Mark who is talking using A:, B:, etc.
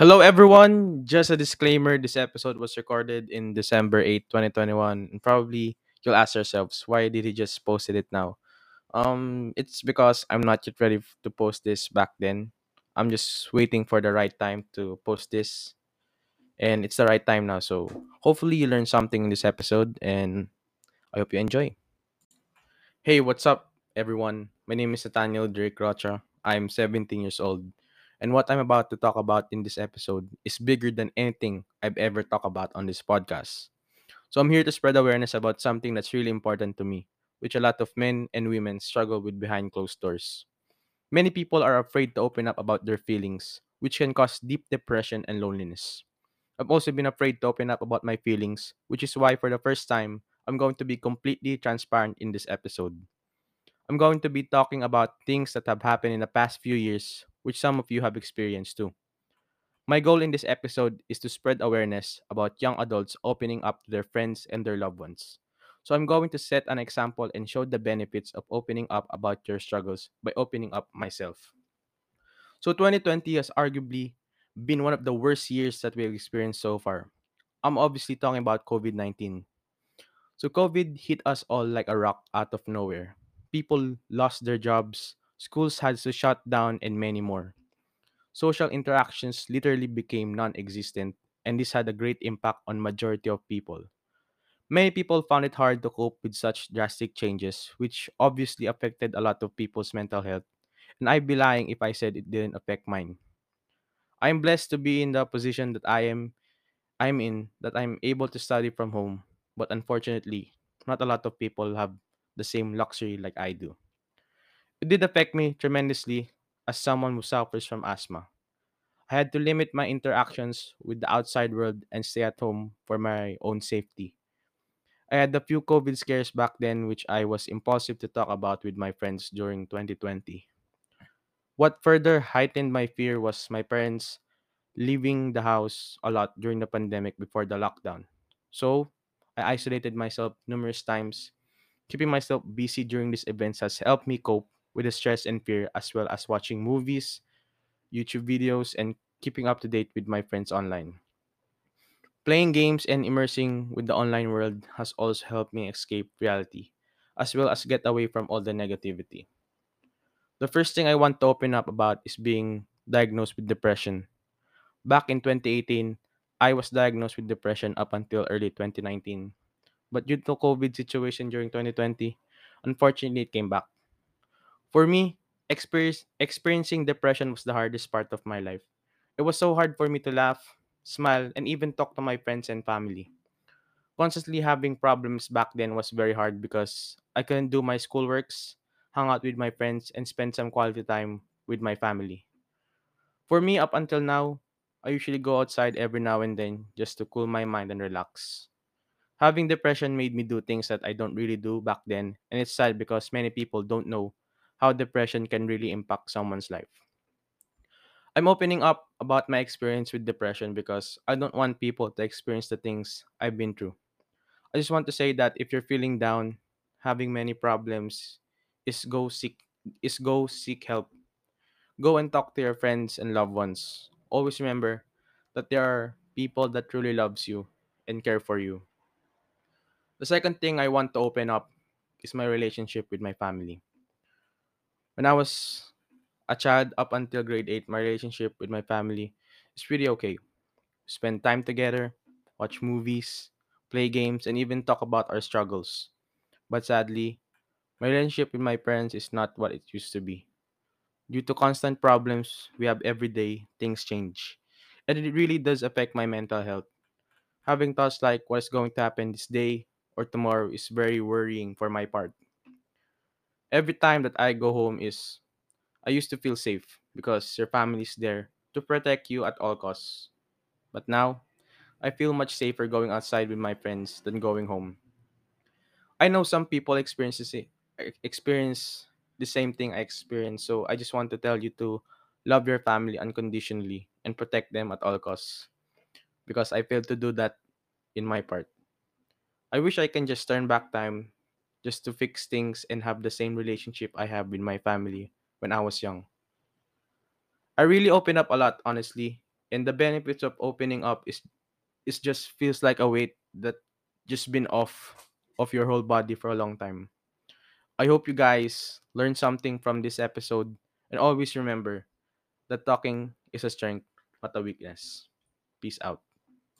A: Hello, everyone. Just a disclaimer this episode was recorded in December 8th, 2021. And probably you'll ask yourselves, why did he just posted it now? Um, it's because I'm not yet ready to post this back then. I'm just waiting for the right time to post this. And it's the right time now. So hopefully you learned something in this episode. And I hope you enjoy. Hey, what's up, everyone? My name is Nathaniel Drake Rocha. I'm 17 years old. And what I'm about to talk about in this episode is bigger than anything I've ever talked about on this podcast. So I'm here to spread awareness about something that's really important to me, which a lot of men and women struggle with behind closed doors. Many people are afraid to open up about their feelings, which can cause deep depression and loneliness. I've also been afraid to open up about my feelings, which is why for the first time, I'm going to be completely transparent in this episode. I'm going to be talking about things that have happened in the past few years, which some of you have experienced too. My goal in this episode is to spread awareness about young adults opening up to their friends and their loved ones. So I'm going to set an example and show the benefits of opening up about your struggles by opening up myself. So 2020 has arguably been one of the worst years that we've experienced so far. I'm obviously talking about COVID 19. So COVID hit us all like a rock out of nowhere. People lost their jobs, schools had to shut down, and many more. Social interactions literally became non-existent, and this had a great impact on majority of people. Many people found it hard to cope with such drastic changes, which obviously affected a lot of people's mental health. And I'd be lying if I said it didn't affect mine. I am blessed to be in the position that I am I'm in, that I'm able to study from home. But unfortunately, not a lot of people have the same luxury like I do. It did affect me tremendously as someone who suffers from asthma. I had to limit my interactions with the outside world and stay at home for my own safety. I had a few COVID scares back then, which I was impulsive to talk about with my friends during 2020. What further heightened my fear was my parents leaving the house a lot during the pandemic before the lockdown. So, I isolated myself numerous times. Keeping myself busy during these events has helped me cope with the stress and fear, as well as watching movies, YouTube videos, and keeping up to date with my friends online. Playing games and immersing with the online world has also helped me escape reality, as well as get away from all the negativity. The first thing I want to open up about is being diagnosed with depression. Back in 2018, I was diagnosed with depression up until early 2019. But due to COVID situation during 2020, unfortunately it came back. For me, experience, experiencing depression was the hardest part of my life. It was so hard for me to laugh, smile, and even talk to my friends and family. Constantly having problems back then was very hard because I couldn't do my schoolworks, hang out with my friends, and spend some quality time with my family. For me, up until now, I usually go outside every now and then just to cool my mind and relax. Having depression made me do things that I don't really do back then, and it's sad because many people don't know how depression can really impact someone's life. I'm opening up about my experience with depression because I don't want people to experience the things I've been through. I just want to say that if you're feeling down, having many problems, is go seek is go seek help. Go and talk to your friends and loved ones. Always remember that there are people that truly loves you and care for you. The second thing I want to open up is my relationship with my family. When I was a child up until grade 8, my relationship with my family is pretty okay. Spend time together, watch movies, play games, and even talk about our struggles. But sadly, my relationship with my parents is not what it used to be. Due to constant problems we have every day, things change. And it really does affect my mental health. Having thoughts like what is going to happen this day or tomorrow is very worrying for my part. Every time that I go home is I used to feel safe because your family is there to protect you at all costs. But now, I feel much safer going outside with my friends than going home. I know some people experience the same thing I experienced, so I just want to tell you to love your family unconditionally and protect them at all costs because I failed to do that in my part. I wish I can just turn back time just to fix things and have the same relationship I have with my family when I was young. I really open up a lot, honestly. And the benefits of opening up is is just feels like a weight that just been off of your whole body for a long time. I hope you guys learned something from this episode and always remember that talking is a strength, not a weakness. Peace out.